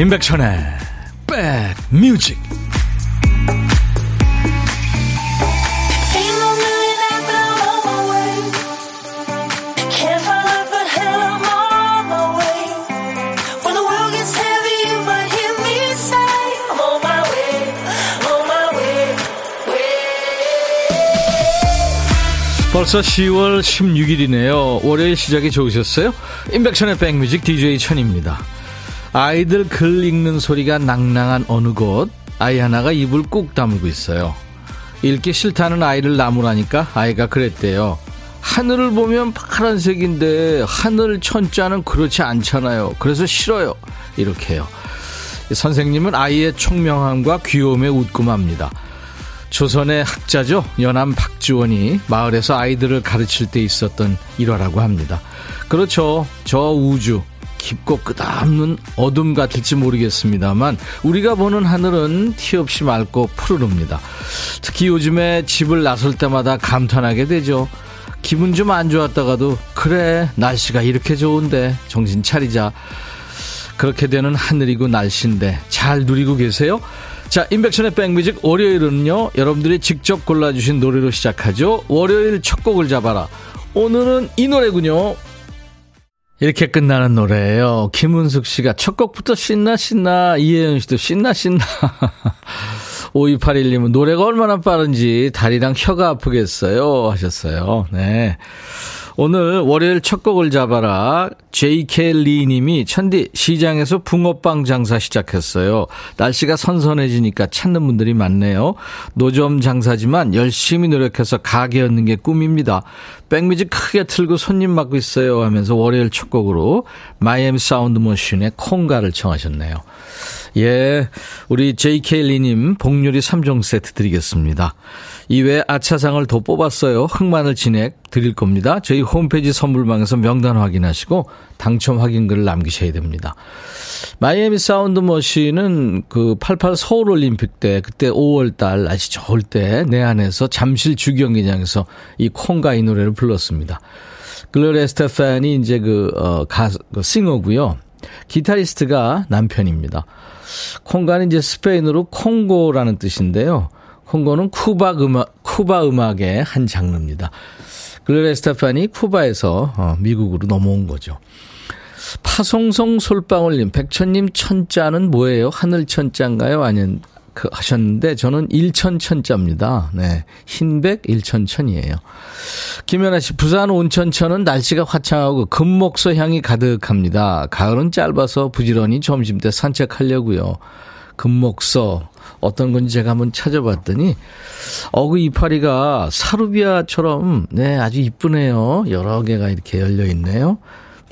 임백천의 백뮤직 벌써 10월 16일이네요. 월요일 시작이 좋으셨어요? 임백천의 백뮤직 DJ 천입니다. 아이들 글 읽는 소리가 낭낭한 어느 곳 아이 하나가 입을 꾹 다물고 있어요. 읽기 싫다는 아이를 나무라니까 아이가 그랬대요. 하늘을 보면 파란색인데 하늘 천자는 그렇지 않잖아요. 그래서 싫어요. 이렇게요. 선생님은 아이의 총명함과 귀여움에 웃고 맙니다. 조선의 학자죠. 연암 박지원이 마을에서 아이들을 가르칠 때 있었던 일화라고 합니다. 그렇죠. 저 우주, 깊고 끝없는 어둠 같을지 모르겠습니다만 우리가 보는 하늘은 티 없이 맑고 푸르릅니다. 특히 요즘에 집을 나설 때마다 감탄하게 되죠. 기분 좀 안 좋았다가도 그래 날씨가 이렇게 좋은데 정신 차리자. 그렇게 되는 하늘이고 날씨인데 잘 누리고 계세요? 자, 인백션의 백뮤직 월요일은요, 여러분들이 직접 골라주신 노래로 시작하죠. 월요일 첫 곡을 잡아라. 오늘은 이 노래군요. 이렇게 끝나는 노래예요. 김은숙 씨가 첫 곡부터 신나 신나 이혜연 씨도 신나 신나 5281님은 노래가 얼마나 빠른지 다리랑 혀가 아프겠어요 하셨어요. 네. 오늘 월요일 첫 곡을 잡아라. JK 리 님이 천디 시장에서 붕어빵 장사 시작했어요. 날씨가 선선해지니까 찾는 분들이 많네요. 노점 장사지만 열심히 노력해서 가게 얻는 게 꿈입니다. 백뮤직 크게 틀고 손님 맞고 있어요 하면서 월요일 첫 곡으로 마이애미 사운드 머신의 콩가를 청하셨네요. 예, 우리 JK 리 님 복요리 3종 세트 드리겠습니다. 이외에 아차상을 더 뽑았어요. 흑마늘 진액 드릴 겁니다. 저희 홈페이지 선물방에서 명단 확인하시고 당첨 확인글을 남기셔야 됩니다. 마이애미 사운드 머신은 그 88 서울 올림픽 때 그때 5월 달 날씨 좋을 때 내한해서 잠실 주경기장에서 이 콩가 이 노래를 불렀습니다. 글로리아 에스테판이 이제 그, 어, 가, 그 싱어고요. 기타리스트가 남편입니다. 콩가는 이제 스페인어로 콩고라는 뜻인데요. 콩고는 쿠바 음악, 쿠바 음악의 한 장르입니다. 글로리아 에스테판이 쿠바에서 어, 미국으로 넘어온 거죠. 파송송 솔방울님, 백천님 천자는 뭐예요? 하늘 천자인가요? 아니면 그 하셨는데 저는 일천 천자입니다. 네. 흰백 일천 천이에요. 김연아 씨, 부산 온천천은 날씨가 화창하고 금목소 향이 가득합니다. 가을은 짧아서 부지런히 점심 때 산책하려고요. 금목서 어떤 건지 제가 한번 찾아봤더니 어그 이파리가 사루비아처럼 네 아주 이쁘네요. 여러 개가 이렇게 열려 있네요.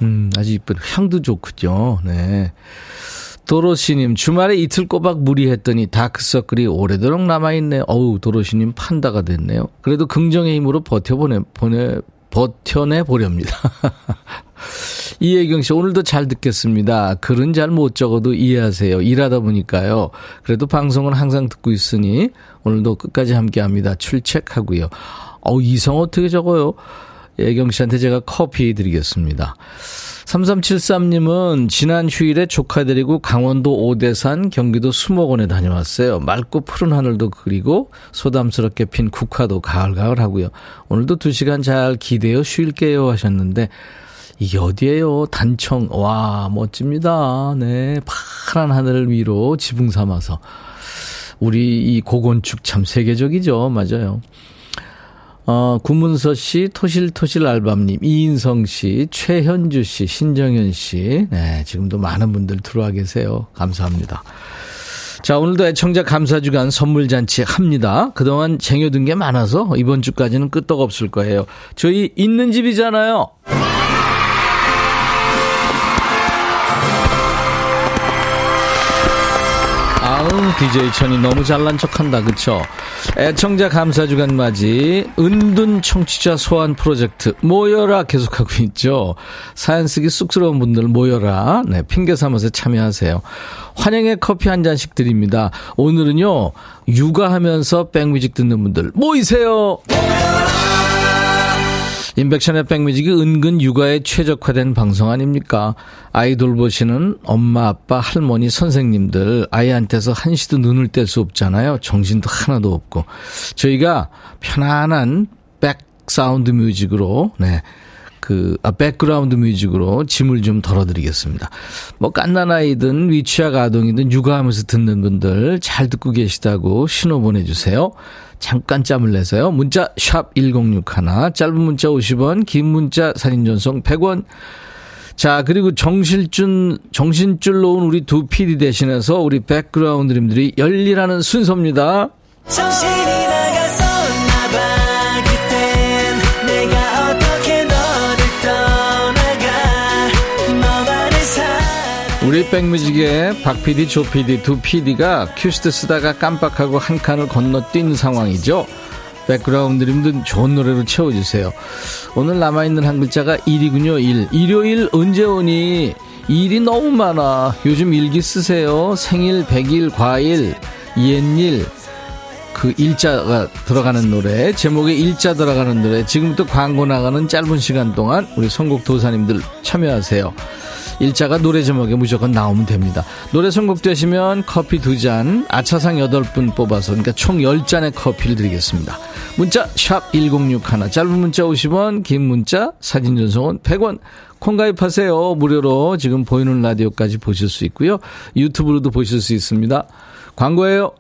음 아주 이쁜 향도 좋군요. 네. 도로시님, 주말에 이틀 꼬박 무리했더니 다크서클이 오래도록 남아있네. 어우, 도로시님 판다가 됐네요. 그래도 긍정의 힘으로 버텨보내, 보내, 버텨내 보렵니다. 이혜경 씨, 오늘도 잘 듣겠습니다. 글은 잘 못 적어도 이해하세요. 일하다 보니까요. 그래도 방송은 항상 듣고 있으니 오늘도 끝까지 함께 합니다. 출첵하고요. 어우, 이성 어떻게 적어요? 예경 씨한테 제가 커피 드리겠습니다. 3373님은 지난 휴일에 조카 데리고 강원도 오대산 경기도 수목원에 다녀왔어요. 맑고 푸른 하늘도 그리고 소담스럽게 핀 국화도 가을가을 하고요. 오늘도 2시간 잘 기대어 쉴게요 하셨는데 이게 어디예요? 단청. 와, 멋집니다. 네. 파란 하늘 위로 지붕 삼아서. 우리 이 고건축 참 세계적이죠. 맞아요. 어, 구문서 씨, 토실토실 알밤님, 이인성 씨, 최현주 씨, 신정현 씨. 네, 지금도 많은 분들 들어와 계세요. 감사합니다. 자, 오늘도 애청자 감사주간 선물잔치 합니다. 그동안 쟁여둔 게 많아서 이번 주까지는 끄떡없을 거예요. 저희 있는 집이잖아요. DJ 천이 너무 잘난 척한다 그쵸? 애청자 감사 주간 맞이 은둔 청취자 소환 프로젝트 모여라 계속하고 있죠. 사연 쓰기 쑥스러운 분들 모여라. 네, 핑계 삼아서 참여하세요. 환영의 커피 한 잔씩 드립니다. 오늘은요 육아하면서 백뮤직 듣는 분들 모이세요. 인백션의 백뮤직이 은근 육아에 최적화된 방송 아닙니까? 아이 돌 보시는 엄마, 아빠, 할머니, 선생님들 아이한테서 한시도 눈을 뗄 수 없잖아요. 정신도 하나도 없고. 저희가 편안한 back sound music으로 네. 그, 아, background music으로 짐을 좀 덜어드리겠습니다. 뭐, 갓난아이든 미취학 아동이든 육아하면서 듣는 분들 잘 듣고 계시다고 신호 보내주세요. 잠깐 짬을 내서요. 문자 sharp 1061, 짧은 문자 50원, 긴 문자 사진 전송 100원. 자, 그리고 정실준, 정신줄 놓은 우리 두 PD 대신해서 우리 background님들이 열일하는 순서입니다. 정신이 우리 백뮤직의 박 PD, 조 PD 두 PD가 큐시트 쓰다가 깜빡하고 한 칸을 건너뛴 상황이죠. 백그라운드님들 좋은 노래로 채워주세요. 오늘 남아있는 한 글자가 일이군요, 일. 일요일 언제 오니? 일이 너무 많아. 요즘 일기 쓰세요. 생일, 백일, 과일, 옛일. 그 일자가 들어가는 노래, 제목에 일자 들어가는 노래, 지금부터 광고 나가는 짧은 시간 동안 우리 선곡 도사님들 참여하세요. 일자가 노래 제목에 무조건 나오면 됩니다. 노래 선곡되시면 커피 두 잔, 아차상 8분 뽑아서 그러니까 총 10잔의 커피를 드리겠습니다. 문자 샵 1061, 짧은 문자 50원, 긴 문자 사진 전송은 100원. 콩 가입하세요. 무료로 지금 보이는 라디오까지 보실 수 있고요. 유튜브로도 보실 수 있습니다. 광고예요.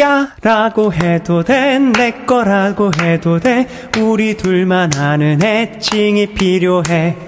야 라고 해도 돼 내 거라고 해도 돼 우리 둘만 아는 애칭이 필요해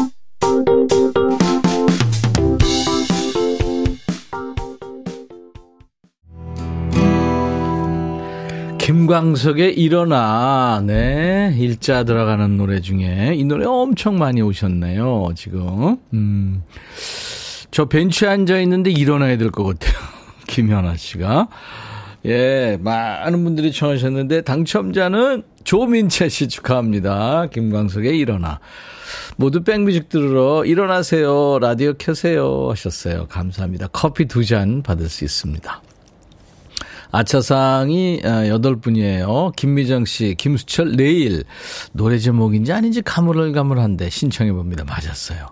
김광석의 일어나, 네, 일자 들어가는 노래 중에 이 노래 엄청 많이 오셨네요, 지금. 음, 저 벤치에 앉아 있는데 일어나야 될 것 같아요. 김현아 씨가. 예, 많은 분들이 청하셨는데 당첨자는 조민채 씨 축하합니다. 김광석의 일어나. 모두 백뮤직 들으러 일어나세요. 라디오 켜세요. 하셨어요. 감사합니다. 커피 두 잔 받을 수 있습니다. 아차상이 8분이에요. 아, 김미정 씨, 김수철, 내일. 노래 제목인지 아닌지 가물가물한데 신청해봅니다. 맞았어요.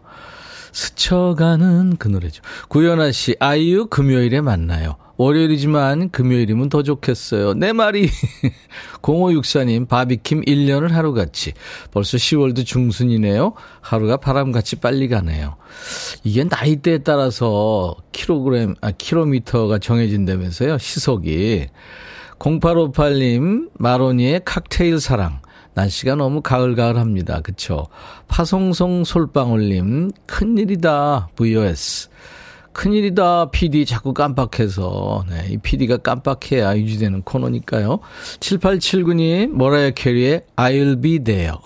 스쳐가는 그 노래죠. 구연아 씨, 아이유 금요일에 만나요. 월요일이지만 금요일이면 더 좋겠어요. 내 말이. 0564님, 바비킴 1년을 하루같이. 벌써 10월도 중순이네요. 하루가 바람같이 빨리 가네요. 이게 나이대에 따라서 킬로그램, 아, 킬로미터가 정해진다면서요. 시속이. 0858님, 마로니의 칵테일 사랑. 날씨가 너무 가을가을합니다. 그쵸? 파송송 솔방울님, 큰일이다. VOS. 큰일이다. PD 자꾸 깜빡해서. 네, 이 PD가 깜빡해야 유지되는 코너니까요. 7879님, 머라이어 캐리의 I'll be there.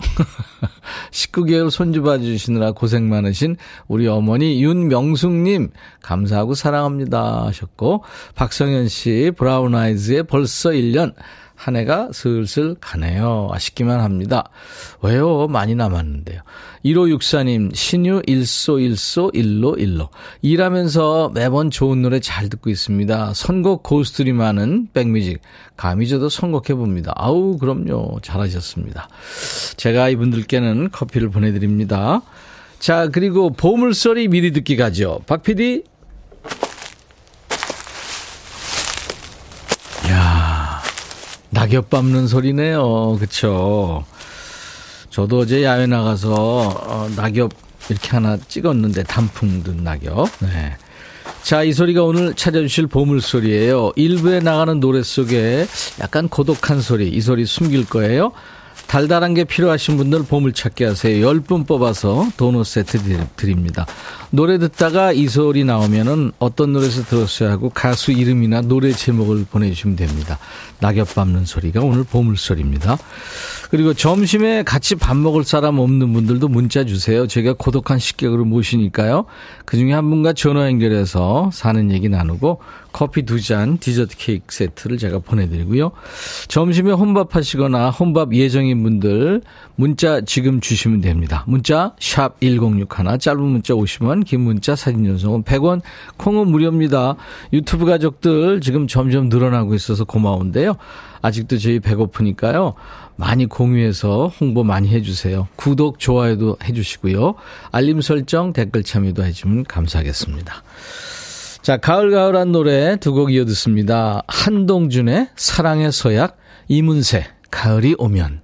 19개월 손주 봐 주시느라 고생 많으신 우리 어머니 윤명숙님, 감사하고 사랑합니다. 하셨고, 박성현 씨, 브라운 아이즈의 벌써 1년. 한 해가 슬슬 가네요. 아쉽기만 합니다. 왜요? 많이 남았는데요. 1564님, 신유 일소 일소 일로 일로. 일하면서 매번 좋은 노래 잘 듣고 있습니다. 선곡 고스들이 많은 백뮤직. 감히 저도 선곡해봅니다. 아우, 그럼요. 잘하셨습니다. 제가 이분들께는 커피를 보내드립니다. 자, 그리고 보물소리 미리 듣기 가죠. 박 PD. 낙엽 밟는 소리네요. 그쵸. 저도 어제 야외 나가서 어, 낙엽 이렇게 하나 찍었는데 단풍 든 낙엽. 네. 자, 이 소리가 오늘 찾아주실 보물소리예요. 일부에 나가는 노래 속에 약간 고독한 소리, 이 소리 숨길 거예요. 달달한 게 필요하신 분들 보물찾기 하세요. 10분 뽑아서 도넛 세트 드립니다. 노래 듣다가 이 소리 나오면은 어떤 노래에서 들었어야 하고 가수 이름이나 노래 제목을 보내주시면 됩니다. 낙엽 밟는 소리가 오늘 보물소리입니다. 그리고 점심에 같이 밥 먹을 사람 없는 분들도 문자 주세요. 제가 고독한 식객으로 모시니까요. 그 중에 한 분과 전화 연결해서 사는 얘기 나누고 커피 두 잔, 디저트 케이크 세트를 제가 보내드리고요. 점심에 혼밥 하시거나 혼밥 예정인 분들 문자 지금 주시면 됩니다. 문자 샵 1061, 짧은 문자 50원, 긴 문자 사진 전송은 100원, 콩은 무료입니다. 유튜브 가족들 지금 점점 늘어나고 있어서 고마운데요. 아직도 저희 배고프니까요. 많이 공유해서 홍보 많이 해주세요. 구독, 좋아요도 해주시고요. 알림 설정, 댓글 참여도 해주면 감사하겠습니다. 자, 가을가을한 노래 두 곡 이어 듣습니다. 한동준의 사랑의 서약, 이문세, 가을이 오면.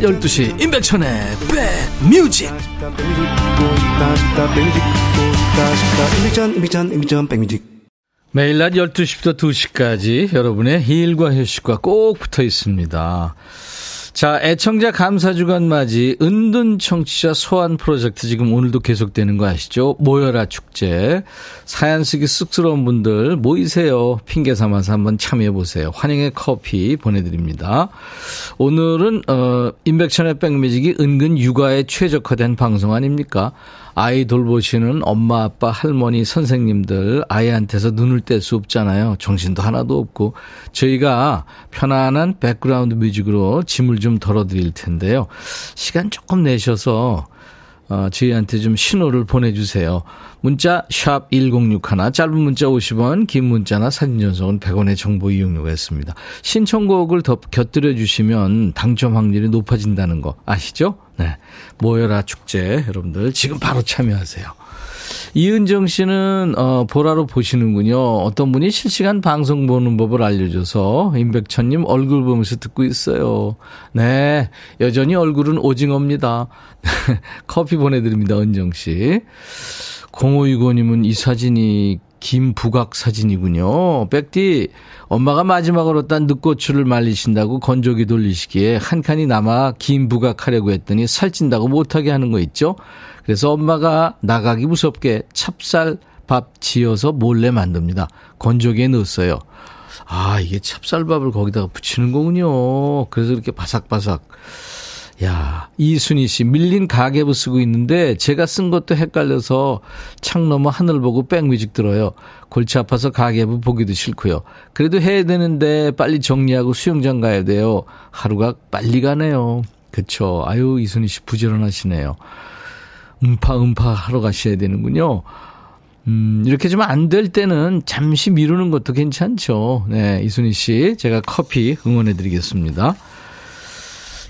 12시 임백천의 백뮤직 매일 낮 12시부터 2시까지 여러분의 일과 휴식과 꼭 붙어 있습니다. 자, 애청자 감사주간 맞이 은둔 청취자 소환 프로젝트 지금 오늘도 계속되는 거 아시죠? 모여라 축제. 사연 쓰기 쑥스러운 분들 모이세요. 핑계 삼아서 한번 참여해 보세요. 환영의 커피 보내드립니다. 오늘은 어 임백천의 백뮤직이 은근 육아에 최적화된 방송 아닙니까? 아이 돌보시는 엄마, 아빠, 할머니, 선생님들 아이한테서 눈을 뗄 수 없잖아요. 정신도 하나도 없고 저희가 편안한 background music으로 짐을 좀 덜어드릴 텐데요. 시간 조금 내셔서 어, 저희한테 좀 신호를 보내주세요. 문자 1061, 짧은 문자 50원, 긴 문자나 사진 전송은 100원의 정보 이용료가 있습니다. 신청곡을 더 곁들여 주시면 당첨 확률이 높아진다는 거 아시죠? 네. 모여라 축제 여러분들 지금 바로 참여하세요. 이은정 씨는 어 보라로 보시는군요. 어떤 분이 실시간 방송 보는 법을 알려줘서 임백천님 얼굴 보면서 듣고 있어요. 네, 여전히 얼굴은 오징어입니다. 커피 보내드립니다, 은정 씨. 0565님은 이 사진이 김부각 사진이군요. 백디, 엄마가 마지막으로 딴 늑고추를 말리신다고 건조기 돌리시기에 한 칸이 남아 김부각 하려고 했더니 살찐다고 못하게 하는 거 있죠? 그래서 엄마가 나가기 무섭게 찹쌀 밥 지어서 몰래 만듭니다. 건조기에 넣었어요. 아, 이게 찹쌀밥을 거기다가 붙이는 거군요. 그래서 이렇게 바삭바삭. 야, 이순희 씨, 밀린 가계부 쓰고 있는데 제가 쓴 것도 헷갈려서 창 너머 하늘 보고 백뮤직 들어요. 골치 아파서 가계부 보기도 싫고요. 그래도 해야 되는데 빨리 정리하고 수영장 가야 돼요. 하루가 빨리 가네요. 그쵸. 아유, 이순희 씨 부지런하시네요. 음파, 음파 하러 가셔야 되는군요. 음, 이렇게 좀 안 될 때는 잠시 미루는 것도 괜찮죠. 네, 이순희 씨, 제가 커피 응원해 드리겠습니다.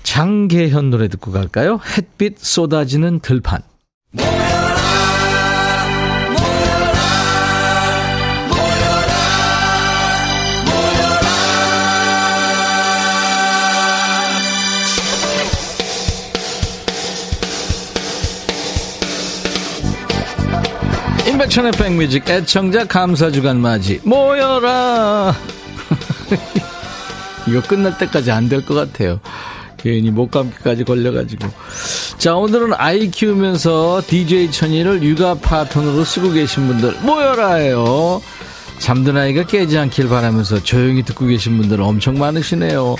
장계현 노래 듣고 갈까요? 햇빛 쏟아지는 들판. 인백천의 백뮤직 애청자 감사주간 맞이 모여라 이거 끝날 때까지 안 될 것 같아요 괜히 목감기까지 걸려가지고. 자, 오늘은 아이 키우면서 DJ 천이를 육아 파트너로 쓰고 계신 분들 모여라요. 잠든 아이가 깨지 않길 바라면서 조용히 듣고 계신 분들 엄청 많으시네요.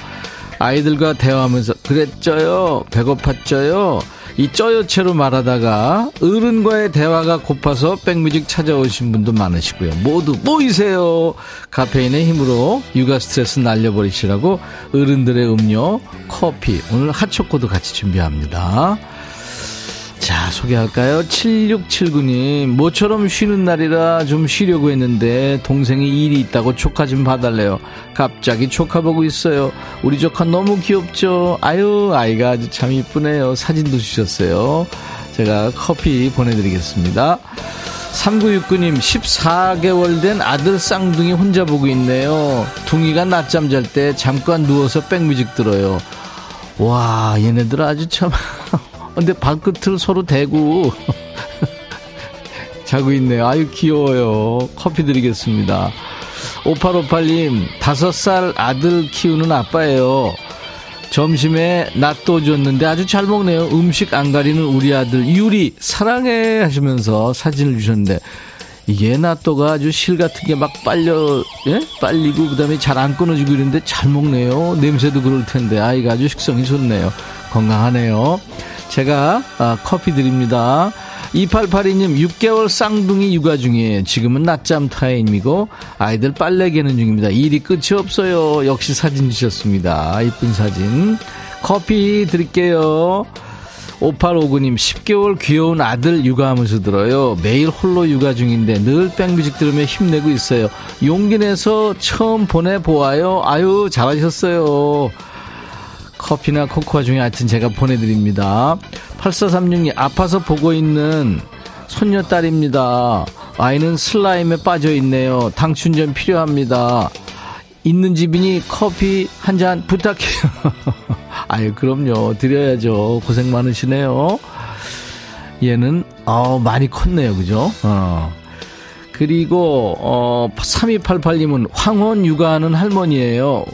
아이들과 대화하면서 그랬죠요. 배고팠죠요. 이 쩌여채로 말하다가 어른과의 대화가 고파서 백뮤직 찾아오신 분도 많으시고요. 모두 모이세요. 카페인의 힘으로 육아 스트레스 날려버리시라고 어른들의 음료, 커피, 오늘 핫초코도 같이 준비합니다. 자, 소개할까요? 7679님, 모처럼 쉬는 날이라 좀 쉬려고 했는데, 동생이 일이 있다고 조카 좀 봐달래요. 갑자기 조카 보고 있어요. 우리 조카 너무 귀엽죠? 아유, 아이가 아주 참 이쁘네요. 사진도 주셨어요. 제가 커피 보내드리겠습니다. 3969님 14개월 된 아들 쌍둥이 혼자 보고 있네요. 둥이가 낮잠 잘 때 잠깐 누워서 백뮤직 들어요. 와 얘네들 아주 참 근데 발끝을 서로 대고 자고 있네요. 아유 귀여워요. 커피 드리겠습니다. 5858님 5살 아들 키우는 아빠예요. 점심에 낫또 줬는데 아주 잘 먹네요. 음식 안 가리는 우리 아들 유리 사랑해 하시면서 사진을 주셨는데 이게 낫또가 아주 실 같은 게 막 빨려 예? 빨리고 그다음에 잘 안 끊어지고 이런데 잘 먹네요. 냄새도 그럴 텐데 아이가 아주 식성이 좋네요. 건강하네요. 제가 아, 커피 드립니다. 2882님 6개월 쌍둥이 육아 중이에요. 지금은 낮잠 타임이고 아이들 빨래 개는 중입니다. 일이 끝이 없어요. 역시 사진 주셨습니다. 이쁜 사진. 커피 드릴게요. 5859님 10개월 귀여운 아들 육아하면서 들어요. 매일 홀로 육아 중인데 늘 백뮤직 들으며 힘내고 있어요. 용기 내서 처음 보내보아요. 아유 잘하셨어요. 커피나 코코아 중에 하여튼 제가 보내드립니다. 8436님, 아파서 보고 있는 손녀딸입니다. 아이는 슬라임에 빠져 있네요. 당 충전 필요합니다. 있는 집이니 커피 한 잔 부탁해요. 아유, 그럼요. 드려야죠. 고생 많으시네요. 얘는, 어, 많이 컸네요. 그죠? 어. 그리고, 어, 3288님은 황혼 육아하는 할머니예요.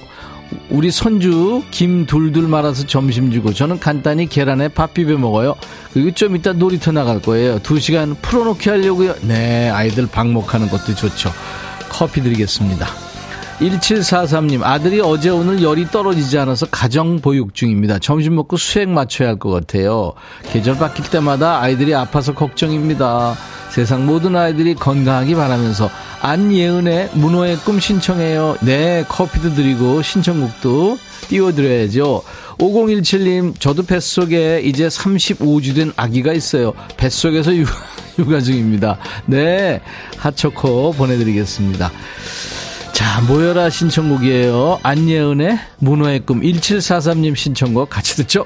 우리 손주 김 둘둘 말아서 점심 주고 저는 간단히 계란에 밥 비벼 먹어요. 그리고 좀 이따 놀이터 나갈 거예요. 두 시간 풀어놓게 하려고요. 네, 아이들 방목하는 것도 좋죠. 커피 드리겠습니다. 1743님, 아들이 어제 오늘 열이 떨어지지 않아서 가정 보육 중입니다. 점심 먹고 수액 맞춰야 할 것 같아요. 계절 바뀔 때마다 아이들이 아파서 걱정입니다. 세상 모든 아이들이 건강하기 바라면서 안예은의 문호의 꿈 신청해요. 네, 커피도 드리고 신청곡도 띄워드려야죠. 5017님, 저도 뱃속에 이제 35주 된 아기가 있어요. 뱃속에서 육아, 육아 중입니다. 네, 핫초코 보내드리겠습니다. 자, 모여라 신청곡이에요. 안예은의 문호의 꿈 1743님 신청곡 같이 듣죠.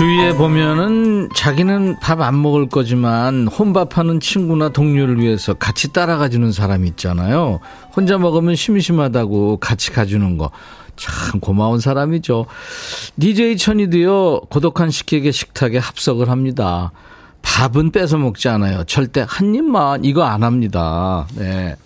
주위에 보면은 자기는 밥 안 먹을 거지만 혼밥하는 친구나 동료를 위해서 같이 따라가주는 사람이 있잖아요. 혼자 먹으면 심심하다고 같이 가주는 거. 참 고마운 사람이죠. DJ 천이도요, 고독한 식객의 식탁에 합석을 합니다. 밥은 뺏어 먹지 않아요. 절대 한 입만 이거 안 합니다. 네.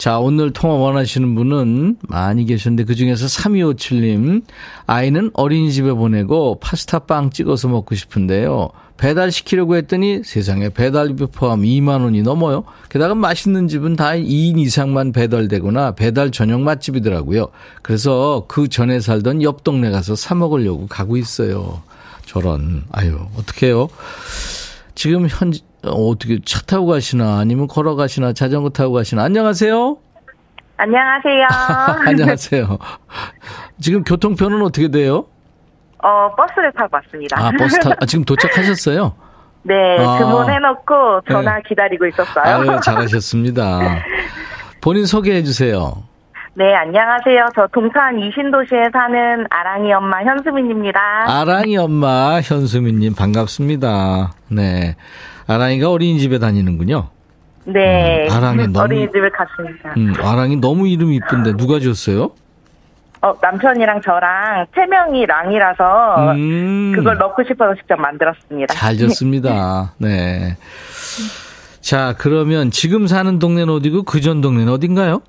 자, 오늘 통화 원하시는 분은 많이 계셨는데 그 중에서 3257님, 아이는 어린이집에 보내고 파스타 빵 찍어서 먹고 싶은데요. 배달시키려고 했더니 세상에 배달비 포함 2만 원이 넘어요. 게다가 맛있는 집은 다 2인 이상만 배달되거나 배달 전용 맛집이더라고요. 그래서 그 전에 살던 옆 동네 가서 사 먹으려고 가고 있어요. 저런, 아유, 어떡해요. 지금 현, 어, 어떻게 차 타고 가시나 아니면 걸어가시나 자전거 타고 가시나 안녕하세요. 안녕하세요. 안녕하세요. 지금 교통편은 어떻게 돼요? 어, 버스를 타고 왔습니다. 아, 버스 타, 아, 지금 도착하셨어요? 네, 아. 주문해놓고 전화 네. 기다리고 있었어요. 아유, 잘하셨습니다. 본인 소개해 주세요. 네, 안녕하세요. 저 동탄 이신도시에 사는 아랑이 엄마 현수민입니다. 아랑이 엄마 현수민님 반갑습니다. 네. 아랑이가 어린이집에 다니는군요. 네, 음, 아랑이 너무- 어린이집을 갔습니다. 음, 아랑이 너무 이름이 이쁜데 누가 지었어요? 어, 남편이랑 저랑 세 명이 랑이라서 음. 그걸 넣고 싶어서 직접 만들었습니다. 잘 졌습니다. 네. 자, 그러면 지금 사는 동네는 어디고 그 전 동네는 어딘가요?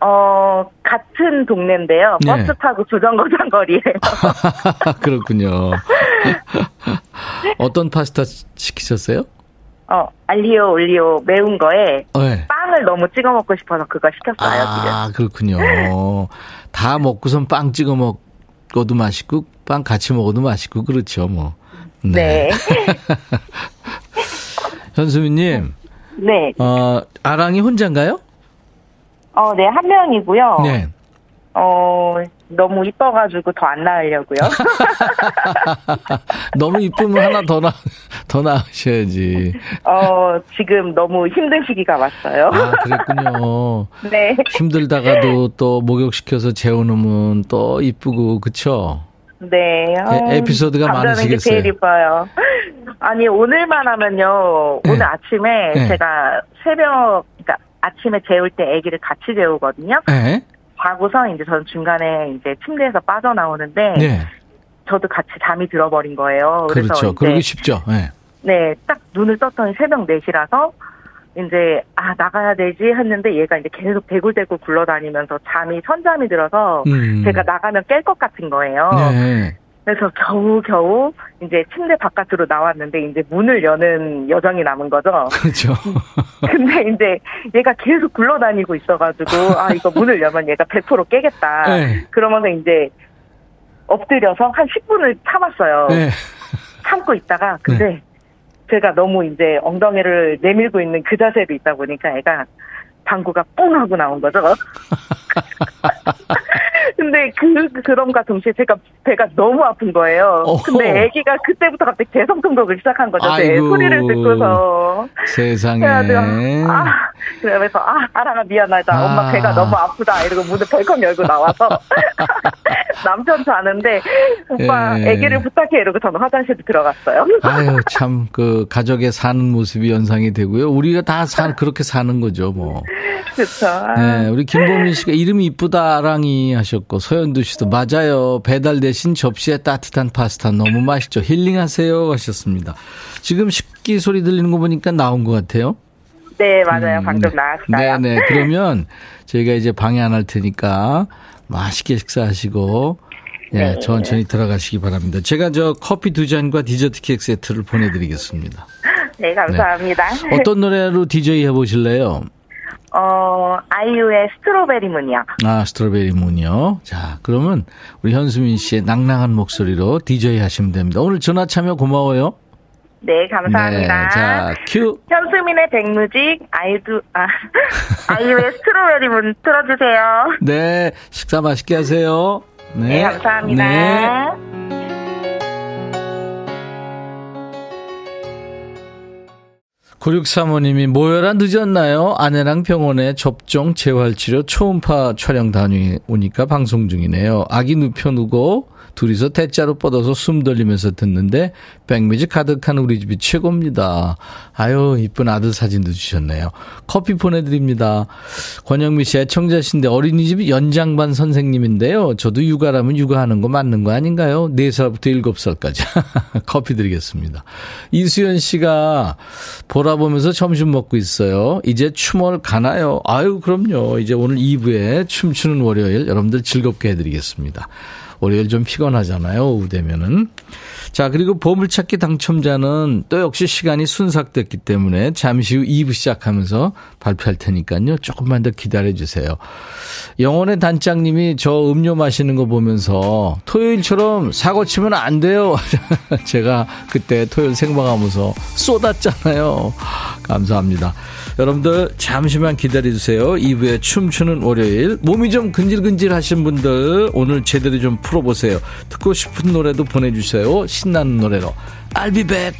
어, 같은 동네인데요. 네. 버스 타고 주정거 장 거리에요. 그렇군요. 어떤 파스타 시키셨어요? 어, 알리오 올리오 매운 거에 네. 빵 빵을 너무 찍어 먹고 싶어서 그거 시켰어요. 아, 그렇군요. 다 먹고선 빵 찍어 먹어도 맛있고, 빵 같이 먹어도 맛있고, 그렇죠, 뭐. 네. 네. 현수민님. 네. 어, 아랑이 혼자인가요? 어, 네, 한 명이고요. 네. 어, 너무 이뻐가지고 더 안 낳으려고요. 너무 이쁘면 하나 더 나, 더 낳으셔야지. 어, 지금 너무 힘든 시기가 왔어요. 아, 그랬군요. 네. 힘들다가도 또 목욕시켜서 재우놓으면 또 이쁘고, 그쵸? 네. 어, 에, 피소드가 많으시겠어요. 제일 이뻐요. 아니, 오늘만 하면요. 오늘 네. 아침에 네. 제가 새벽, 그러니까 아침에 재울 때 아기를 같이 재우거든요. 네. 자고서 이제 저는 중간에 이제 침대에서 빠져나오는데 네. 저도 같이 잠이 들어버린 거예요. 그래서 그렇죠. 그러기 쉽죠. 네. 네, 딱 눈을 떴더니 새벽 4시라서 이제 아 나가야 되지 했는데 얘가 이제 계속 대굴대굴 굴러다니면서 잠이 선잠이 들어서 음. 제가 나가면 깰 것 같은 거예요. 네. 그래서 겨우겨우 이제 침대 바깥으로 나왔는데 이제 문을 여는 여정이 남은 거죠. 그렇죠. 근데 이제 얘가 계속 굴러다니고 있어가지고 아 이거 문을 열면 얘가 100% 깨겠다. 네. 그러면서 이제 엎드려서 한 10분을 참았어요. 네. 참고 있다가 근데 네. 제가 너무 이제 엉덩이를 내밀고 있는 그 자세로 있다 보니까 애가 방구가 뽕 하고 나온 거죠. 근데 그 그럼과 동시에 제가 배가 너무 아픈 거예요. 어허. 근데 아기가 그때부터 갑자기 대성통곡을 시작한 거죠. 제 소리를 듣고서. 세상에. 아, 그러면서 아 아랑아 미안하다. 아. 엄마 배가 너무 아프다. 이러고 문을 벌컥 열고 나와서 남편 자는데 오빠 예. 아기를 부탁해 이러고 저는 화장실에 들어갔어요. 아유 참 그 가족의 사는 모습이 연상이 되고요. 우리가 다 사, 그렇게 사는 거죠 뭐. 그렇죠. 네, 우리 김보민 씨가 이름이 이쁘다 아랑이 하셨고 서현두 씨도 맞아요. 배달 대신 접시에 따뜻한 파스타 너무 맛있죠. 힐링하세요 하셨습니다. 지금 식기 소리 들리는 거 보니까 나온 것 같아요. 네, 맞아요. 음, 방금 네. 나왔어요. 네, 네. 그러면 저희가 이제 방해 안 할 테니까 맛있게 식사하시고 예, 네. 천천히 들어가시기 바랍니다. 제가 저 커피 두 잔과 디저트 케이크 세트를 보내드리겠습니다. 네, 감사합니다. 네. 어떤 노래로 디제이 해보실래요? 어, 아이유의 Strawberry Moon이요. 아, Strawberry Moon이요. 자, 그러면 우리 현수민 씨의 낭낭한 목소리로 디제이 하시면 됩니다. 오늘 전화 참여 고마워요. 네, 감사합니다. 네, 자, 큐. 현수민의 백뮤직, 아이두, 아, 아이유의 Strawberry Moon 틀어주세요. 네, 식사 맛있게 하세요. 네, 네 감사합니다. 네. 9635님이 모여라 늦었나요? 아내랑 병원에 접종 재활치료 초음파 촬영 다녀오니까 방송 중이네요. 아기 눕혀누고 둘이서 대자로 뻗어서 숨 돌리면서 듣는데 백미지 가득한 우리 집이 최고입니다. 아유 이쁜 아들 사진도 주셨네요. 커피 보내드립니다. 권영미 씨 애청자신데 어린이집 연장반 선생님인데요. 저도 육아라면 육아하는 거 맞는 거 아닌가요? 4살부터 7살까지 커피 드리겠습니다. 이수연 씨가 보라 보면서 점심 먹고 있어요. 이제 춤을 가나요? 아유 그럼요. 이제 오늘 2부에 춤추는 월요일 여러분들 즐겁게 해드리겠습니다. 월요일 좀 피곤하잖아요. 오후 되면은. 자, 그리고 보물찾기 당첨자는 또 역시 시간이 순삭됐기 때문에 잠시 후 2부 시작하면서 발표할 테니까요. 조금만 더 기다려 주세요. 영혼의 단장님이 저 음료 마시는 거 보면서 토요일처럼 사고 치면 안 돼요. 제가 그때 토요일 생방하면서 쏟았잖아요. 감사합니다. 여러분들 잠시만 기다려주세요. 2부에 춤추는 월요일. 몸이 좀 근질근질 하신 분들 오늘 제대로 좀 풀어보세요. 듣고 싶은 노래도 보내주세요. 신나는 노래로. I'll be back.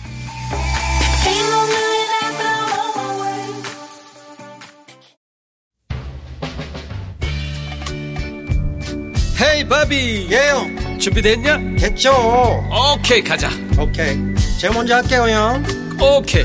헤이 바비 예영 준비됐냐? 됐죠 오케이 가자 오케이 제가 먼저 할게요 형 오케이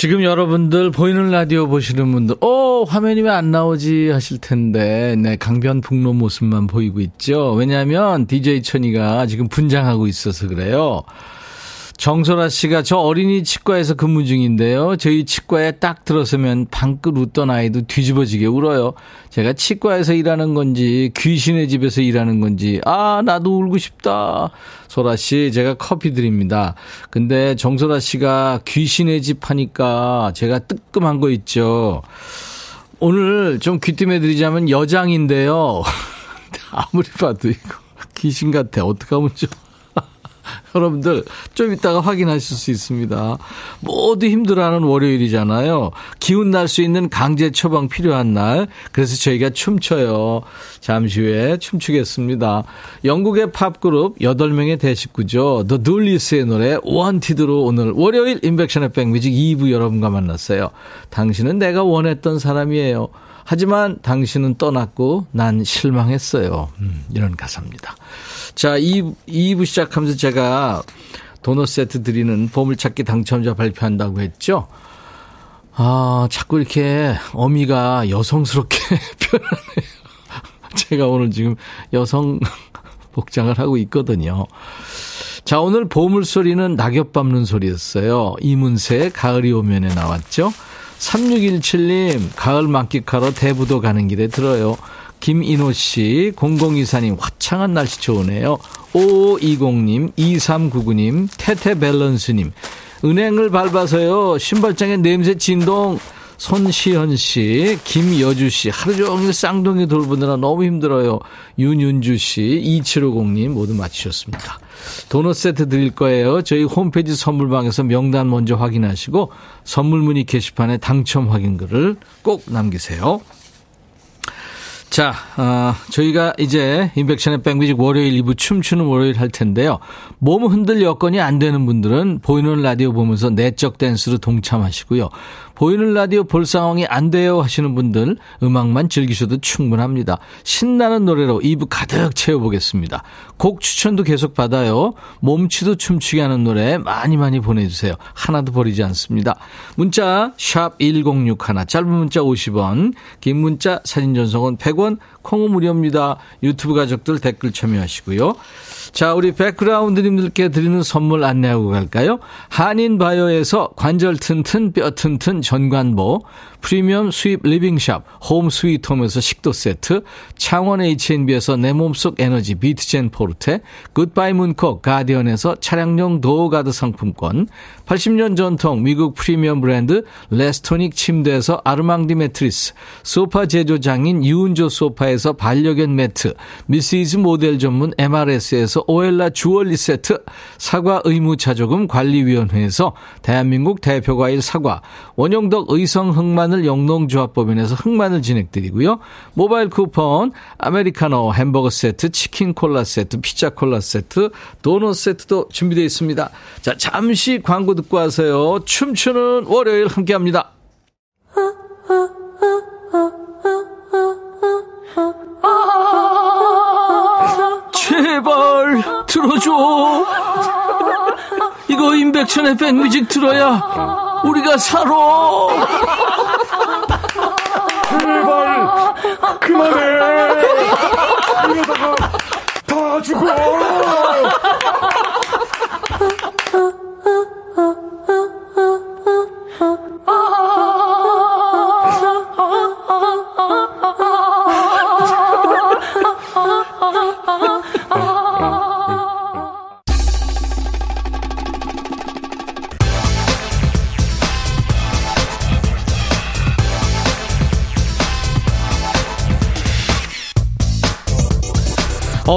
지금 여러분들 보이는 라디오 보시는 분들, 어, 화면이 왜 안 나오지 하실 텐데, 네, 강변북로 모습만 보이고 있죠. 왜냐하면 DJ 천이가 지금 분장하고 있어서 그래요. 정소라 씨가 저 어린이 치과에서 근무 중인데요. 저희 치과에 딱 들어서면 방긋 웃던 아이도 뒤집어지게 울어요. 제가 치과에서 일하는 건지 귀신의 집에서 일하는 건지 아 나도 울고 싶다. 소라 씨 제가 커피 드립니다. 근데 정소라 씨가 귀신의 집 하니까 제가 뜨끔한 거 있죠. 오늘 좀 귀띔해 드리자면 여장인데요. 아무리 봐도 이거 귀신 같아. 어떡하면 좀. 여러분들 좀 이따가 확인하실 수 있습니다. 모두 힘들어하는 월요일이잖아요. 기운 날 수 있는 강제 처방 필요한 날. 그래서 저희가 춤춰요. 잠시 후에 춤추겠습니다. 영국의 팝그룹 8명의 대식구죠. The Dullis의 노래 원티드로 오늘 월요일 인백션의 백뮤직 2부 여러분과 만났어요. 당신은 내가 원했던 사람이에요. 하지만 당신은 떠났고 난 실망했어요. 음, 이런 가사입니다. 자, 2, 2부 시작하면서 제가 도넛 세트 드리는 보물찾기 당첨자 발표한다고 했죠. 아, 자꾸 이렇게 어미가 여성스럽게 표현하네요. 제가 오늘 지금 여성 복장을 하고 있거든요. 자, 오늘 보물소리는 낙엽 밟는 소리였어요. 이문세 가을이 오면에 나왔죠. 3617님, 가을 만끽하러 대부도 가는 길에 들어요. 김인호 씨, 0024님, 화창한 날씨 좋으네요. 5520님, 2399님, 태태 밸런스님, 은행을 밟아서요, 신발장에 냄새 진동, 손시현 씨, 김여주 씨, 하루 종일 쌍둥이 돌보느라 너무 힘들어요. 윤윤주 씨, 2750님 모두 맞히셨습니다. 도넛 세트 드릴 거예요. 저희 홈페이지 선물방에서 명단 먼저 확인하시고 선물 문의 게시판에 당첨 확인글을 꼭 남기세요. 자, 어, 저희가 이제 인백션의 백뮤직 월요일 2부 춤추는 월요일 할 텐데요. 몸 흔들 여건이 안 되는 분들은 보이는 라디오 보면서 내적 댄스로 동참하시고요. 보이는 라디오 볼 상황이 안 돼요 하시는 분들 음악만 즐기셔도 충분합니다. 신나는 노래로 2부 가득 채워보겠습니다. 곡 추천도 계속 받아요. 몸치도 춤추게 하는 노래 많이 많이 보내주세요. 하나도 버리지 않습니다. 문자 1061, 짧은 문자 50원, 긴 문자 사진 전송은 100원, 콩은 무료입니다. 유튜브 가족들 댓글 참여하시고요. 자, 우리 백그라운드님들께 드리는 선물 안내하고 갈까요? 한인바이오에서 관절 튼튼 뼈 튼튼 전관보, 프리미엄 수입 리빙샵 홈 스위트홈에서 식도 세트, 창원 H&B에서 내 몸속 에너지 비트젠 포르테, 굿바이 문콕 가디언에서 차량용 도어가드 상품권, 80년 전통 미국 프리미엄 브랜드 레스토닉 침대에서 아르망디 매트리스, 소파 제조장인 유운조 소파에서 반려견 매트, 미시즈 모델 전문 MRS에서 오엘라 주얼리 세트, 사과 의무차조금 관리위원회에서 대한민국 대표 과일 사과, 원용덕 의성 흑 마늘 영농조합법인에서 흑마늘 진행드리고요. 모바일 쿠폰, 아메리카노 햄버거 세트, 치킨 콜라 세트, 피자 콜라 세트, 도넛 세트도 준비되어 있습니다. 자, 잠시 광고 듣고 와서요. 춤추는 월요일 함께 합니다. 제발 들어줘. 이거 임백천의 백뮤직 들어야 우리가 살아. 그만해. 이러다가 다 죽어.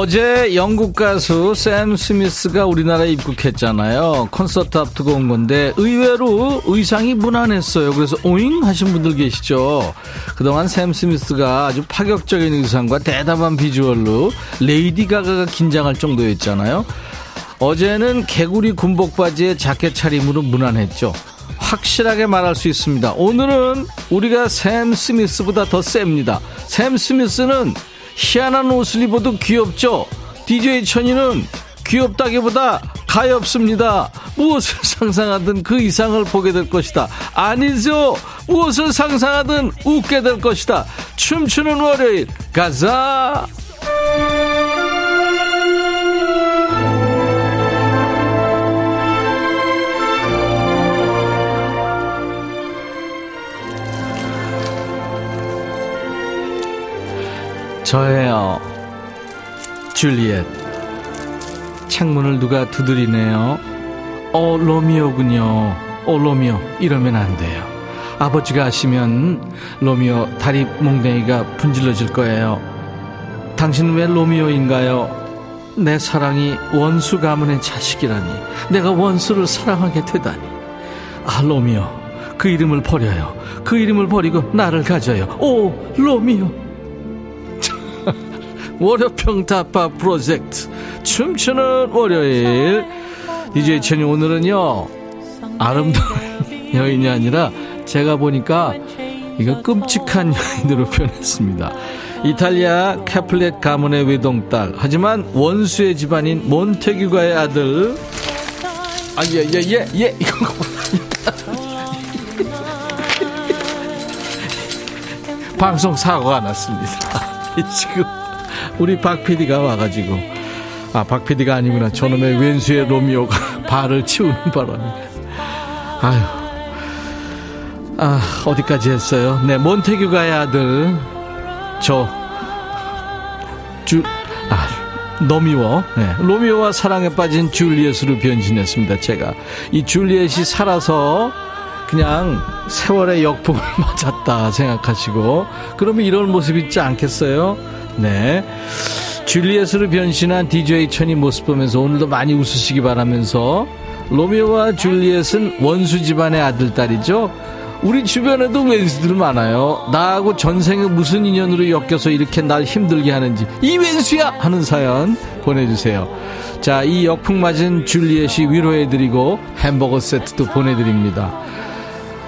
어제 영국 가수 샘 스미스가 우리나라에 입국했잖아요. 콘서트 앞두고 온 건데 의외로 의상이 무난했어요. 그래서 오잉 하신 분들 계시죠. 그동안 샘 스미스가 아주 파격적인 의상과 대담한 비주얼로 레이디 가가가 긴장할 정도였잖아요. 어제는 개구리 군복 바지에 자켓 차림으로 무난했죠. 확실하게 말할 수 있습니다. 오늘은 우리가 샘 스미스보다 더 셉니다. 샘 스미스는 희한한 옷을 입어도 귀엽죠? DJ 천이는 귀엽다기보다 가엾습니다. 무엇을 상상하든 그 이상을 보게 될 것이다. 아니죠. 무엇을 상상하든 웃게 될 것이다. 춤추는 월요일 가자. 저예요. 줄리엣. 창문을 누가 두드리네요. 어, 로미오군요. 어, 로미오. 이러면 안 돼요. 아버지가 하시면 로미오 다리 몽댕이가 분질러질 거예요. 당신은 왜 로미오인가요? 내 사랑이 원수 가문의 자식이라니. 내가 원수를 사랑하게 되다니. 아, 로미오. 그 이름을 버려요. 그 이름을 버리고 나를 가져요. 오, 로미오. 월요평 타파 프로젝트. 춤추는 월요일. DJ 천이 오늘은요 아름다운 여인이 아니라 제가 보니까 이거 끔찍한 여인으로 표현했습니다. 이탈리아 캐플렛 가문의 외동딸. 하지만 원수의 집안인 몬테규가의 아들. 아예예예예 예, 예, 예, 이거 방송 사고가 났습니다. 지금 우리 박 PD가 와가지고 아 박 PD가 아니구나. 저놈의 왼수의 로미오가 발을 치우는 바람에 아유 아 어디까지 했어요? 네 몬테규가의 아들 저주아 너미워 네, 로미오와 사랑에 빠진 줄리엣으로 변신했습니다 제가. 이 줄리엣이 살아서 그냥 세월의 역풍을 맞았다 생각하시고 그러면 이런 모습 있지 않겠어요 네. 줄리엣으로 변신한 DJ 천이 모습 보면서 오늘도 많이 웃으시기 바라면서 로미오와 줄리엣은 원수 집안의 아들, 딸이죠. 우리 주변에도 왼수들 많아요. 나하고 전생에 무슨 인연으로 엮여서 이렇게 날 힘들게 하는지 이 왼수야 하는 사연 보내주세요. 자, 이 역풍 맞은 줄리엣이 위로해드리고 햄버거 세트도 보내드립니다.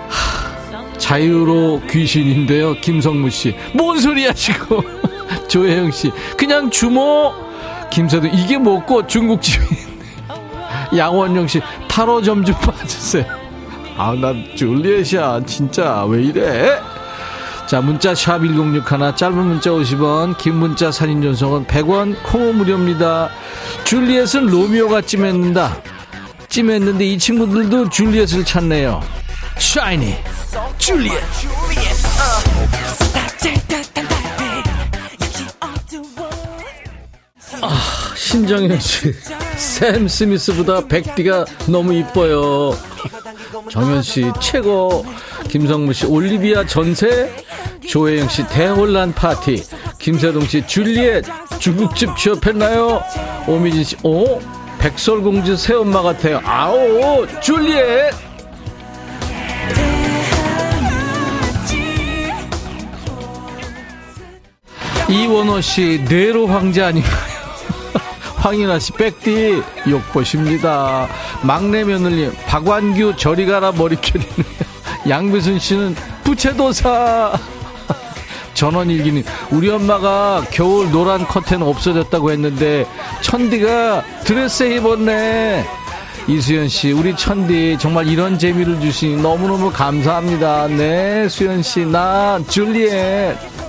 하, 자유로 귀신인데요, 김성무 씨. 뭔 소리 하시고. 조혜영 씨, 그냥 주모. 김서도 이게 먹고 중국집이 양원영 씨, 타로 점 좀 봐주세요. 아, 나 줄리엣이야. 진짜 왜 이래? 자, 문자 샵 1061, 짧은 문자 50원, 긴 문자 사진 전송은 100원, 콩호 무료입니다. 줄리엣은 로미오가 찜했는다. 찜했는데 이 친구들도 줄리엣을 찾네요. 샤이니, 줄리엣. 아, 신정현 씨. 샘 스미스보다 백디가 너무 이뻐요. 정현 씨, 최고. 김성무 씨, 올리비아 전세. 조혜영 씨, 대혼란 파티. 김세동 씨, 줄리엣. 중국집 취업했나요? 오미진 씨, 오? 백설공주 새엄마 같아요. 아오, 줄리엣. 이원호 씨, 네로 황제 아닌가요? 황인아 씨, 백디, 욕보십니다. 막내 며느님, 박완규, 저리 가라, 머리결이네. 양비순 씨는 부채도사. 전원일기님, 우리 엄마가 겨울 노란 커튼 없어졌다고 했는데, 천디가 드레스 입었네. 이수연 씨, 우리 천디, 정말 이런 재미를 주시니 너무너무 감사합니다. 네, 수연 씨, 나, 줄리엣.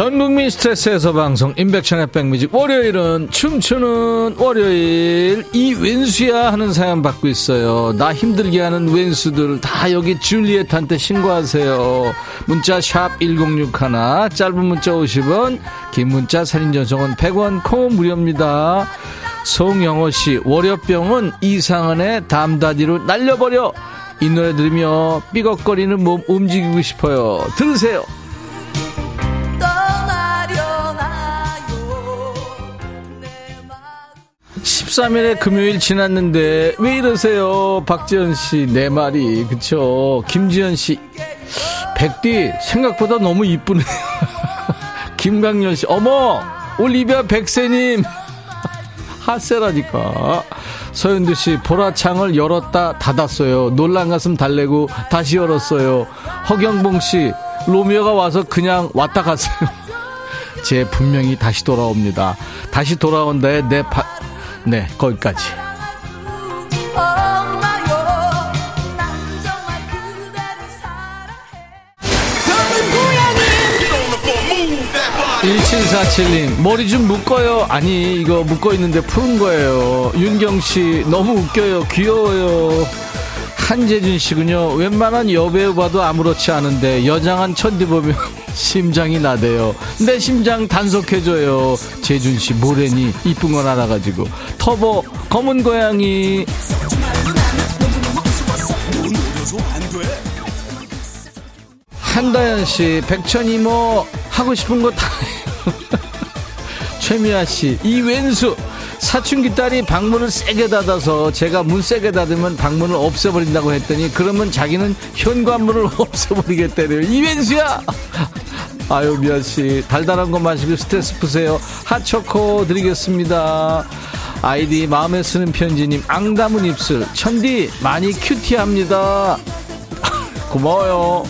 전국민 스트레스 해소 방송 인백션의 백뮤직 월요일은 춤추는 월요일. 이 왼수야 하는 사연 받고 있어요. 나 힘들게 하는 왼수들 다 여기 줄리엣한테 신고하세요. 문자 샵 1061 짧은 문자 50원 긴 문자 사진 전송은 100원 콩 무료입니다. 송영호씨 월요병은 이상한의 담다디로 날려버려. 이 노래 들으며 삐걱거리는 몸 움직이고 싶어요. 들으세요 13일에 금요일 지났는데 왜 이러세요? 박지현 씨 내 말이. 그쵸? 김지현 씨. 백디 생각보다 너무 이쁘네요. 김강렬 씨. 어머! 올리비아 백세님. 하세라니까. 서현두 씨 보라창을 열었다 닫았어요. 놀란 가슴 달래고 다시 열었어요. 허경봉 씨 로미오가 와서 그냥 왔다 갔어요. 제 분명히 다시 돌아옵니다. 다시 돌아온다에 내 파, 네, 거기까지. 일칠사칠님 머리 좀 묶어요. 아니 이거 묶어 있는데 푸른 거예요. 윤경씨 너무 웃겨요. 귀여워요. 한재준 씨군요. 웬만한 여배우 봐도 아무렇지 않은데 여장한 천디 보면 심장이 나대요. 내 심장 단속해줘요. 재준씨 뭐래니 이쁜 건 알아가지고. 터보 검은 고양이. 한다연 씨, 백천 이모 하고 싶은 거 다 해요. 최미아 씨, 이 왼수 사춘기 딸이 방문을 세게 닫아서 제가 문 세게 닫으면 방문을 없애버린다고 했더니 그러면 자기는 현관문을 없애버리겠다래요. 이왼수야! 아유 미아 씨 달달한 거 마시고 스트레스 푸세요. 핫초코 드리겠습니다. 아이디 마음에 쓰는 편지님 앙담은 입술 천디 많이 큐티합니다. 고마워요.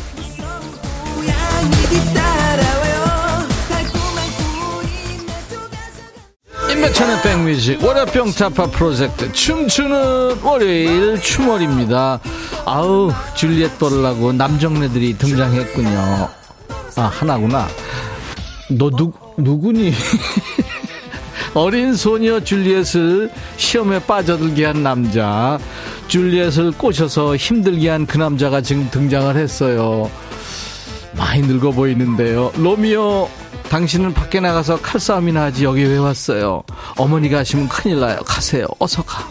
임백천의 백뮤직 월요병 타파 프로젝트 춤추는 월요일 춤월입니다. 아우 줄리엣 보려고 남정네들이 등장했군요. 아 하나구나. 너 누, 누구니? 어린 소녀 줄리엣을 시험에 빠져들게 한 남자 줄리엣을 꼬셔서 힘들게 한 그 남자가 지금 등장을 했어요. 많이 늙어 보이는데요. 로미오, 당신은 밖에 나가서 칼싸움이나 하지 여기 왜 왔어요? 어머니가 하시면 큰일 나요. 가세요. 어서 가.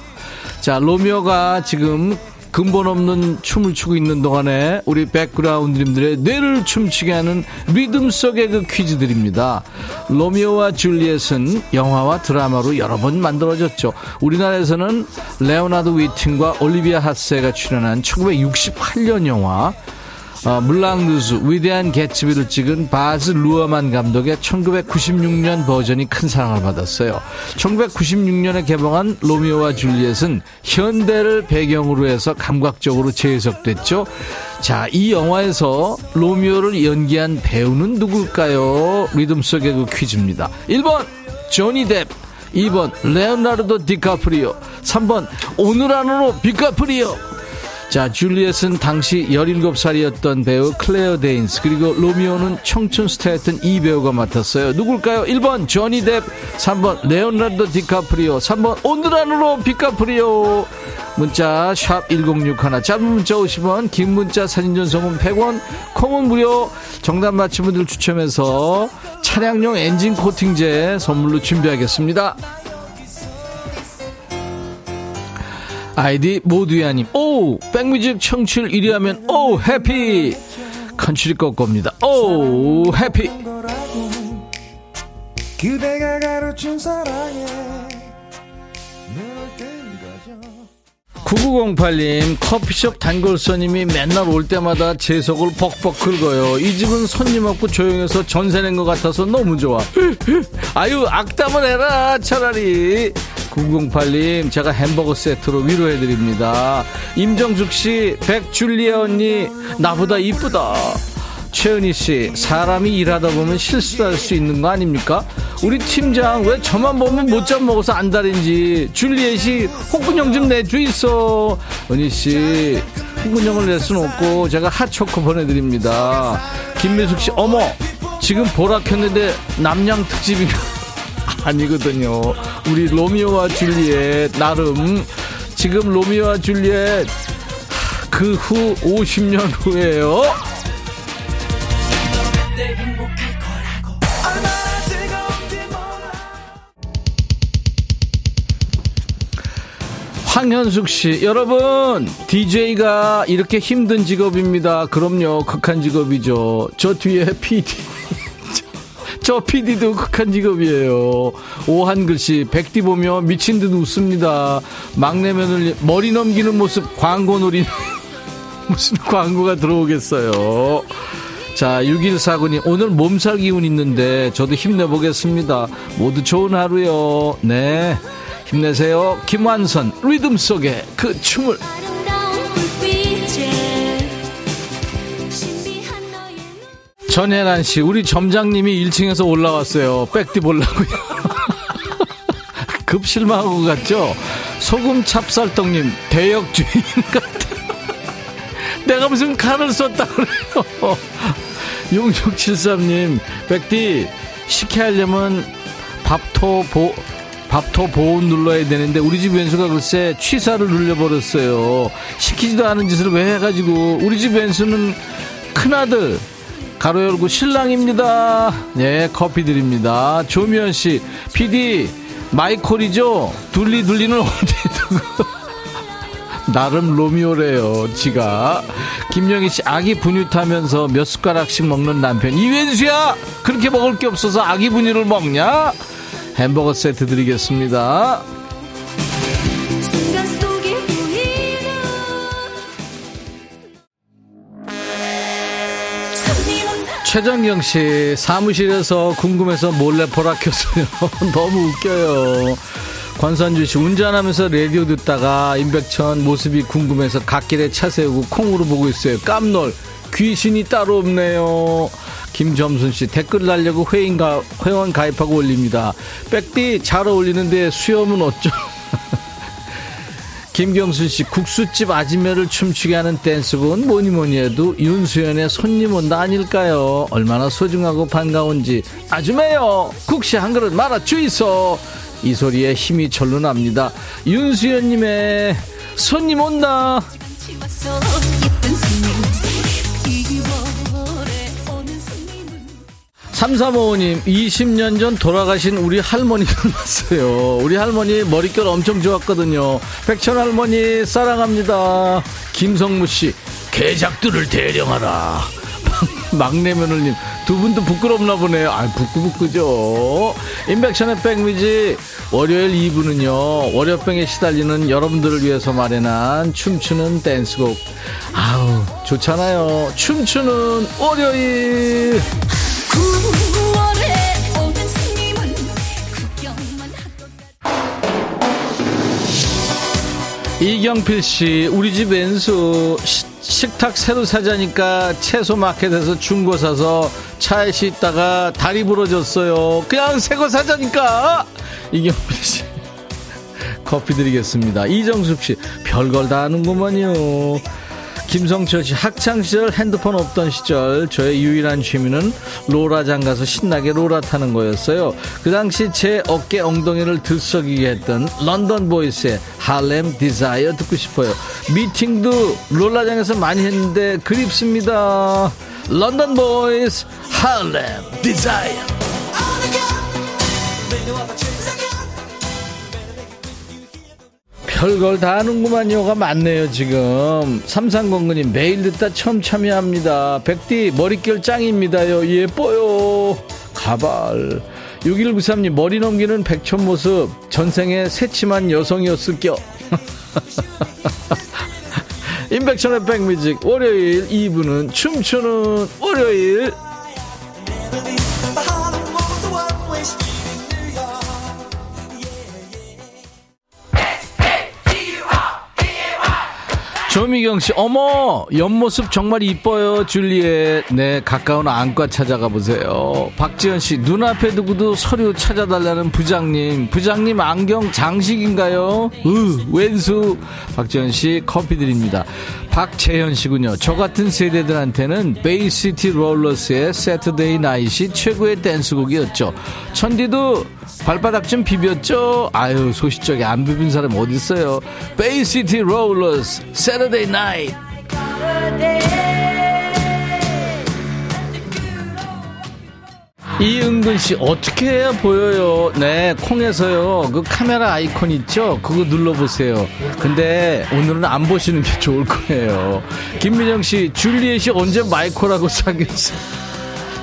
자, 로미오가 지금 근본 없는 춤을 추고 있는 동안에 우리 백그라운드님들의 뇌를 춤추게 하는 리듬 속의 그 퀴즈들입니다. 로미오와 줄리엣은 영화와 드라마로 여러 번 만들어졌죠. 우리나라에서는 레오나드 위팅과 올리비아 하세가 출연한 1968년 영화 어, 물랑루즈 위대한 개츠비를 찍은 바즈 루어만 감독의 1996년 버전이 큰 사랑을 받았어요. 1996년에 개봉한 로미오와 줄리엣은 현대를 배경으로 해서 감각적으로 재해석됐죠. 자, 이 영화에서 로미오를 연기한 배우는 누굴까요? 리듬 속의 그 퀴즈입니다. 1번 조니 뎁 2번 레오나르도 디카프리오 3번 오늘 안으로 비카프리오 자, 줄리엣은 당시 17살이었던 배우 클레어 데인스, 그리고 로미오는 청춘 스타였던 이 배우가 맡았어요. 누굴까요? 1번 조니 뎁, 3번 레오나르도 디카프리오, 3번 오늘 안으로 비카프리오. 문자 샵 1061, 짧은 문자 50원, 긴 문자 사진 전송은 100원, 콩은 무료. 정답 맞힌 분들 추첨해서 차량용 엔진 코팅제 선물로 준비하겠습니다. 아이디 모두야님. 오 백뮤직 청취율 1위 하면 Oh Happy. 컨츄리 꼬꼬입니다. Oh Happy. 그대가 가르친 사랑에 9908님 커피숍 단골손님이 맨날 올 때마다 제 속을 벅벅 긁어요. 이 집은 손님 없고 조용해서 전세 낸 것 같아서 너무 좋아. 아유 악담을 해라 차라리. 9908님 제가 햄버거 세트로 위로해드립니다. 임정숙 씨 백줄리아 언니 나보다 이쁘다 최은희 씨, 사람이 일하다 보면 실수할 수 있는 거 아닙니까? 우리 팀장 왜 저만 보면 못잡 먹어서 안달인지 줄리엣이 홍군형 좀 내줘 있어. 은희 씨, 홍군형을 낼 수는 없고 제가 핫초코 보내드립니다. 김미숙 씨, 어머, 지금 보라 켰는데 남양 특집인가? 아니거든요. 우리 로미오와 줄리엣 나름 지금 로미오와 줄리엣 그 후 50년 후에요. 황현숙 씨, 여러분, DJ가 이렇게 힘든 직업입니다. 그럼요, 극한 직업이죠. 저 뒤에 PD. 저 PD도 극한 직업이에요. 오한글 씨, 백디 보면 미친 듯 웃습니다. 막내 며느리 머리 넘기는 모습 광고 놀이 무슨 광고가 들어오겠어요. 자, 6149님, 오늘 몸살 기운 있는데 저도 힘내보겠습니다. 모두 좋은 하루요. 네. 힘내세요. 김완선, 리듬 속에 그 춤을. 전혜란 씨, 우리 점장님이 1층에서 올라왔어요. 백디 보려고요. 급 실망하고 갔죠? 소금 찹쌀떡님, 대역 주인 같아. 내가 무슨 칼을 썼다 그래요. 6673님, 백디, 식혜 하려면 밥토 보, 밥토 보온 눌러야 되는데 우리 집 왼수가 글쎄 취사를 눌려버렸어요. 시키지도 않은 짓을 왜 해가지고 우리 집 왼수는 큰아들 가로 열고 신랑입니다. 네, 커피 드립니다. 조미연 씨, PD, 마이콜이죠? 둘리 둘리는 어디에 두고. 나름 로미오래요, 지가. 김영희 씨, 아기 분유 타면서 몇 숟가락씩 먹는 남편. 이wen수야! 그렇게 먹을 게 없어서 아기 분유를 먹냐? 햄버거 세트 드리겠습니다. 최정경 씨 사무실에서 궁금해서 몰래 보라 켰어요. 너무 웃겨요. 권선주 씨 운전하면서 라디오 듣다가 임백천 모습이 궁금해서 갓길에 차 세우고 콩으로 보고 있어요. 깜놀 귀신이 따로 없네요. 김점순 씨 댓글 달려고 회인가, 회원 가입하고 올립니다. 백디 잘 어울리는데 수염은 어쩌? 김경순 씨 국수집 아지매를 춤추게 하는 댄스곡은 뭐니 뭐니 해도 윤수연의 손님 온다 아닐까요? 얼마나 소중하고 반가운지 아주매요 국시 한 그릇 말아 주이소 이 소리에 힘이 절로 납니다. 윤수연님의 손님 온다. 3355님, 20년 전 돌아가신 우리 할머니가 왔어요. 우리 할머니 머릿결 엄청 좋았거든요. 백천 할머니, 사랑합니다. 김성무 씨, 개작들을 대령하라. 막내 며느님, 두 분도 부끄럽나 보네요. 아, 부끄부끄죠. 인백션의 백미지, 월요일 2부는요, 월요병에 시달리는 여러분들을 위해서 마련한 춤추는 댄스곡. 아우, 좋잖아요. 춤추는 월요일. 이경필 씨, 우리 집 왼수 식탁 새로 사자니까 채소 마켓에서 중고 사서 차에 싣다가 다리 부러졌어요. 그냥 새 거 사자니까. 이경필 씨. 커피 드리겠습니다. 이정숙 씨, 별걸 다 하는구먼요. 김성철 씨 학창 시절 핸드폰 없던 시절 저의 유일한 취미는 로라장 가서 신나게 로라 타는 거였어요. 그 당시 제 어깨 엉덩이를 들썩이게 했던 런던 보이스의 Harlem Desire 듣고 싶어요. 미팅도 롤라장에서 많이 했는데 그립습니다. 런던 보이스 Harlem Desire 별걸 다 하는구만요가 많네요 지금. 삼삼공구님 매일 듣다 처음 참여합니다. 백디 머릿결 짱입니다요. 예뻐요. 가발. 6193님 머리 넘기는 백천 모습. 전생에 새침한 여성이었을겨. 임백천의 백뮤직. 월요일 2부는 춤추는 월요일 조미경 씨, 어머, 옆모습 정말 이뻐요, 줄리엣. 네, 가까운 안과 찾아가 보세요. 박지현 씨, 눈앞에 두고도 서류 찾아달라는 부장님. 부장님 안경 장식인가요? 으, 왼수. 박지현 씨, 커피 드립니다. 박재현 씨군요. 저 같은 세대들한테는 베이시티 롤러스의 세터데이 나잇이 최고의 댄스곡이었죠. 천디도 발바닥 좀 비볐죠? 아유, 소시적에 안 비빈 사람 어딨어요? 베이시티 롤러스, Saturday Night. 이은근 씨 어떻게 해야 보여요? 네, 콩에서요. 그 카메라 아이콘 있죠? 그거 눌러보세요. 근데 오늘은 안 보시는 게 좋을 거예요. 김민영 씨, 줄리엣이 언제 마이콜하고 사귀었어요?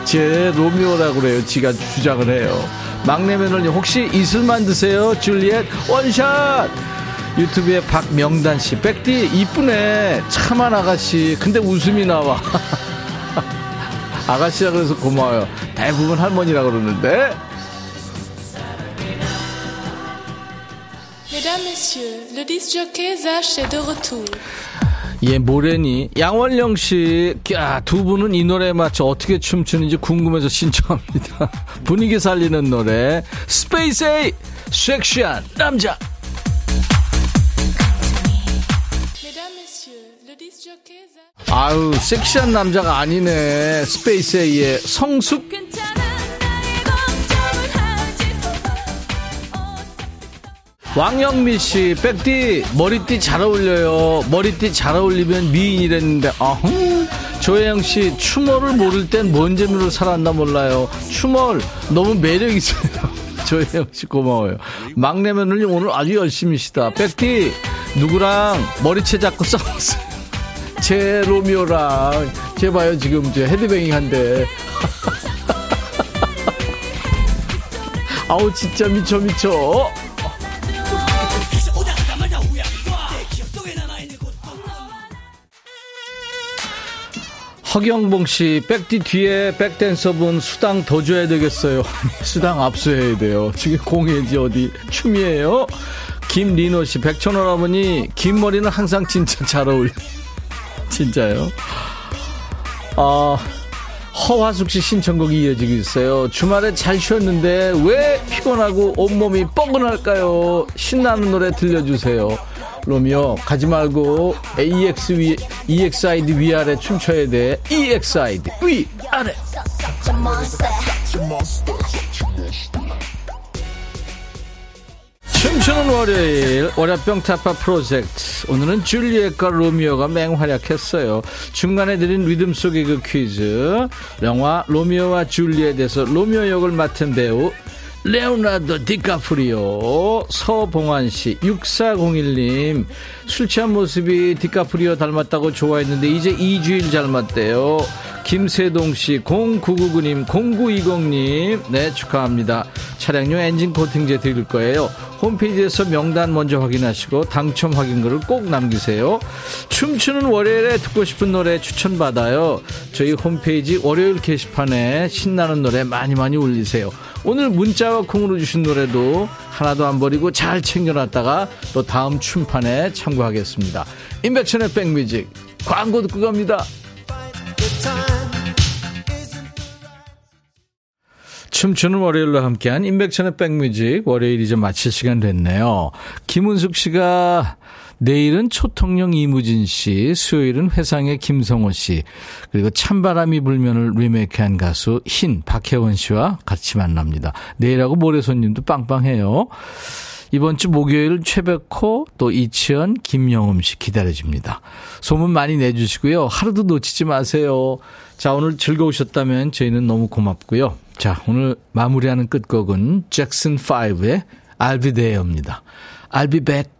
제 로미오라고 그래요. 지가 주장을 해요. 막내 며느님 혹시 이슬만 드세요? 줄리엣 원샷! 유튜브에 박명단 씨, 백디 이쁘네. 참한 아가씨. 근데 웃음이 나와. 아가씨라 그래서 고마워요. 대부분 할머니라 그러는데. 예, 뭐래니. 양원령 씨, 야, 두 분은 이 노래에 맞춰 어떻게 춤추는지 궁금해서 신청합니다. 분위기 살리는 노래. 스페이스 A! 섹시한 남자! 아유, 섹시한 남자가 아니네. 스페이스 A의 성숙. 왕영미 씨, 백디, 머리띠 잘 어울려요. 머리띠 잘 어울리면 미인이랬는데, 아흥. 조혜영 씨, 추모를 모를 땐 뭔 재미로 살았나 몰라요. 추몰, 너무 매력 있어요. 조혜영 씨 고마워요. 막내면을 오늘 아주 열심히시다. 백디, 누구랑 머리채 잡고 싸웠어요. 제 로미오랑, 제 봐요, 지금 저 헤드뱅잉 한데. 아우, 진짜 미쳐, 미쳐. 허경봉 씨, 백디 뒤에 백댄서분 수당 더 줘야 되겠어요. 수당 압수해야 돼요. 지금 공예지 어디 춤이에요? 김리노 씨, 백천원 아버니, 긴 머리는 항상 진짜 잘 어울려. 진짜요? 아, 허화숙 씨 신청곡이 이어지고 있어요. 주말에 잘 쉬었는데 왜 피곤하고 온몸이 뻐근할까요? 신나는 노래 들려주세요. 로미오 가지 말고 EX 위, EXID 위아래 춤춰야 돼 EXID 위아래 춤추는 월요일 월야병 타파 프로젝트. 오늘은 줄리엣과 로미오가 맹활약했어요. 중간에 드린 리듬 속의 그 퀴즈. 영화 로미오와 줄리엣에서 로미오 역을 맡은 배우 레오나르도 디카프리오 서봉환 씨 6401님. 술 취한 모습이 디카프리오 닮았다고 좋아했는데 이제 이주일 닮았대요. 김세동 씨 0999님 0920님. 네 축하합니다. 차량용 엔진 코팅제 드릴 거예요 홈페이지에서 명단 먼저 확인하시고 당첨 확인글을 꼭 남기세요 춤추는 월요일에 듣고 싶은 노래 추천받아요 저희 홈페이지 월요일 게시판에 신나는 노래 많이 많이 올리세요 오늘 문자와 콩으로 주신 노래도 하나도 안 버리고 잘 챙겨놨다가 또 다음 춤판에 참고하겠습니다. 임백천의 백뮤직 광고 듣고 갑니다. 춤추는 월요일로 함께한 임백천의 백뮤직 월요일 이제 마칠 시간 됐네요. 김은숙 씨가 내일은 초통령 이무진 씨, 수요일은 회상의 김성호 씨, 그리고 찬바람이 불면을 리메이크한 가수 흰 박혜원 씨와 같이 만납니다. 내일하고 모레 손님도 빵빵해요. 이번 주 목요일 최백호, 또 이치현, 김영음 씨 기다려집니다. 소문 많이 내주시고요. 하루도 놓치지 마세요. 자, 오늘 즐거우셨다면 저희는 너무 고맙고요. 자, 오늘 마무리하는 끝곡은 잭슨 5의 I'll be there입니다. I'll be back.